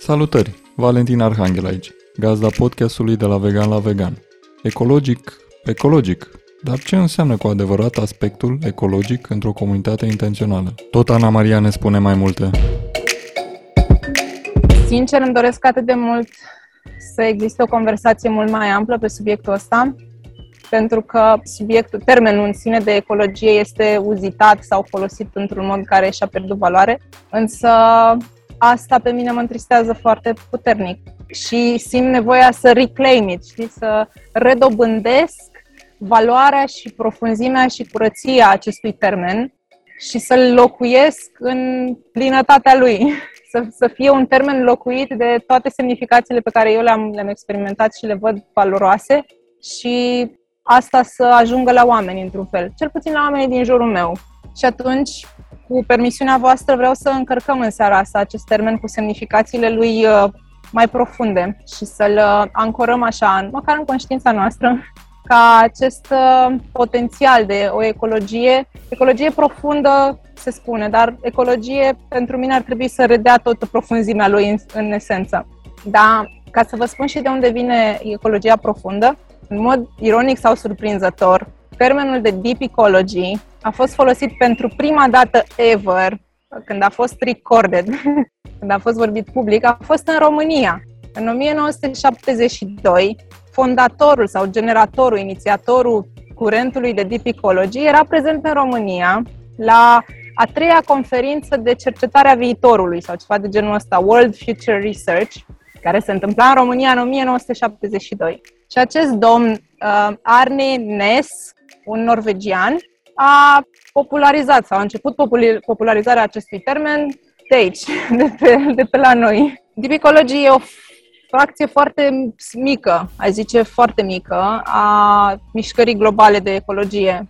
Salutări! Valentin Arhanghel aici, gazda podcastului de la vegan la vegan. Ecologic, ecologic. Dar ce înseamnă cu adevărat aspectul ecologic într-o comunitate intențională? Tot Ana Maria ne spune mai multe. Sincer, îmi doresc atât de mult să existe o conversație mult mai amplă pe subiectul ăsta, pentru că subiectul, termenul în sine de ecologie este uzitat sau folosit într-un mod care și-a pierdut valoare, însă asta pe mine mă întristează foarte puternic și simt nevoia să reclaim it, știi? să redobândesc valoarea și profunzimea și curăția acestui termen și să-l locuiesc în plinătatea lui. Să, să fie un termen locuit de toate semnificațiile pe care eu le-am, le-am experimentat și le văd valoroase și asta să ajungă la oameni într-un fel, cel puțin la oamenii din jurul meu. Și atunci cu permisiunea voastră, vreau să încărcăm în seara asta acest termen cu semnificațiile lui uh, mai profunde și să-l uh, ancorăm așa, măcar în conștiința noastră, ca acest uh, potențial de o ecologie, ecologie profundă, se spune, dar ecologie pentru mine ar trebui să redea toată profunzimea lui în, în esență. Da, ca să vă spun și de unde vine ecologia profundă, în mod ironic sau surprinzător, termenul de deep ecology a fost folosit pentru prima dată ever, când a fost recorded, când a fost vorbit public, a fost în România. În 1972, fondatorul sau generatorul, inițiatorul curentului de Deep Ecology era prezent în România la a treia conferință de cercetare a viitorului sau ceva de genul ăsta, World Future Research, care se întâmpla în România în 1972. Și acest domn uh, Arne Ness, un norvegian, a popularizat sau a început popularizarea acestui termen de aici, de pe, de pe la noi. Deep e o fracție foarte mică, ai zice foarte mică, a mișcării globale de ecologie.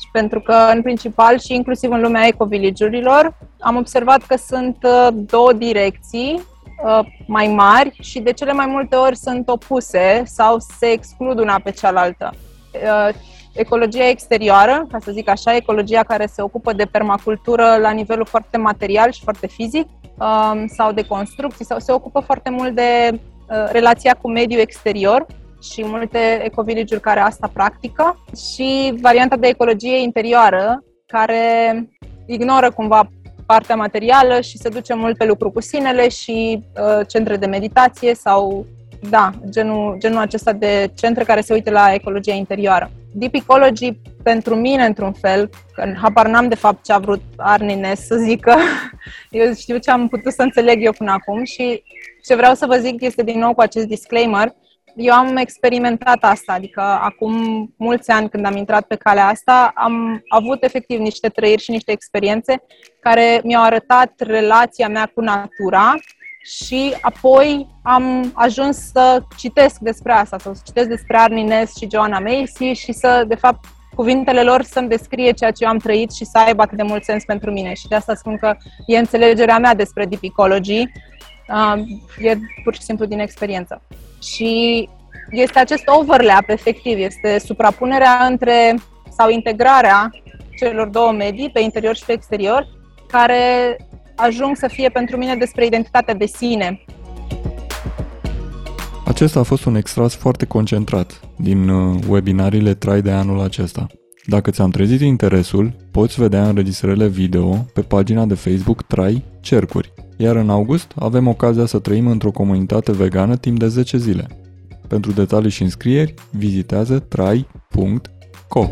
Și pentru că, în principal, și inclusiv în lumea ecovillagiurilor, am observat că sunt uh, două direcții uh, mai mari și de cele mai multe ori sunt opuse sau se exclud una pe cealaltă uh, ecologia exterioară, ca să zic așa, ecologia care se ocupă de permacultură la nivelul foarte material și foarte fizic um, sau de construcții sau se ocupă foarte mult de uh, relația cu mediul exterior și multe ecovillagiuri care asta practică și varianta de ecologie interioară care ignoră cumva partea materială și se duce mult pe lucru cu sinele și uh, centre de meditație sau da, genul, genul acesta de centre care se uită la ecologia interioară. Deep Ecology, pentru mine, într-un fel, că habar n-am de fapt ce a vrut Arnines să zică, eu știu ce am putut să înțeleg eu până acum și ce vreau să vă zic este din nou cu acest disclaimer, eu am experimentat asta, adică acum mulți ani când am intrat pe calea asta, am avut efectiv niște trăiri și niște experiențe care mi-au arătat relația mea cu natura și apoi am ajuns să citesc despre asta, să citesc despre Arnines și Joanna Macy și să, de fapt, cuvintele lor să-mi descrie ceea ce eu am trăit și să aibă atât de mult sens pentru mine. Și de asta spun că e înțelegerea mea despre deep ecology, uh, e pur și simplu din experiență. Și este acest overlap, efectiv, este suprapunerea între sau integrarea celor două medii, pe interior și pe exterior, care ajung să fie pentru mine despre identitatea de sine. Acesta a fost un extras foarte concentrat din uh, webinariile Trai de anul acesta. Dacă ți-am trezit interesul, poți vedea înregistrările video pe pagina de Facebook Trai Cercuri. Iar în august avem ocazia să trăim într-o comunitate vegană timp de 10 zile. Pentru detalii și înscrieri, vizitează trai.co.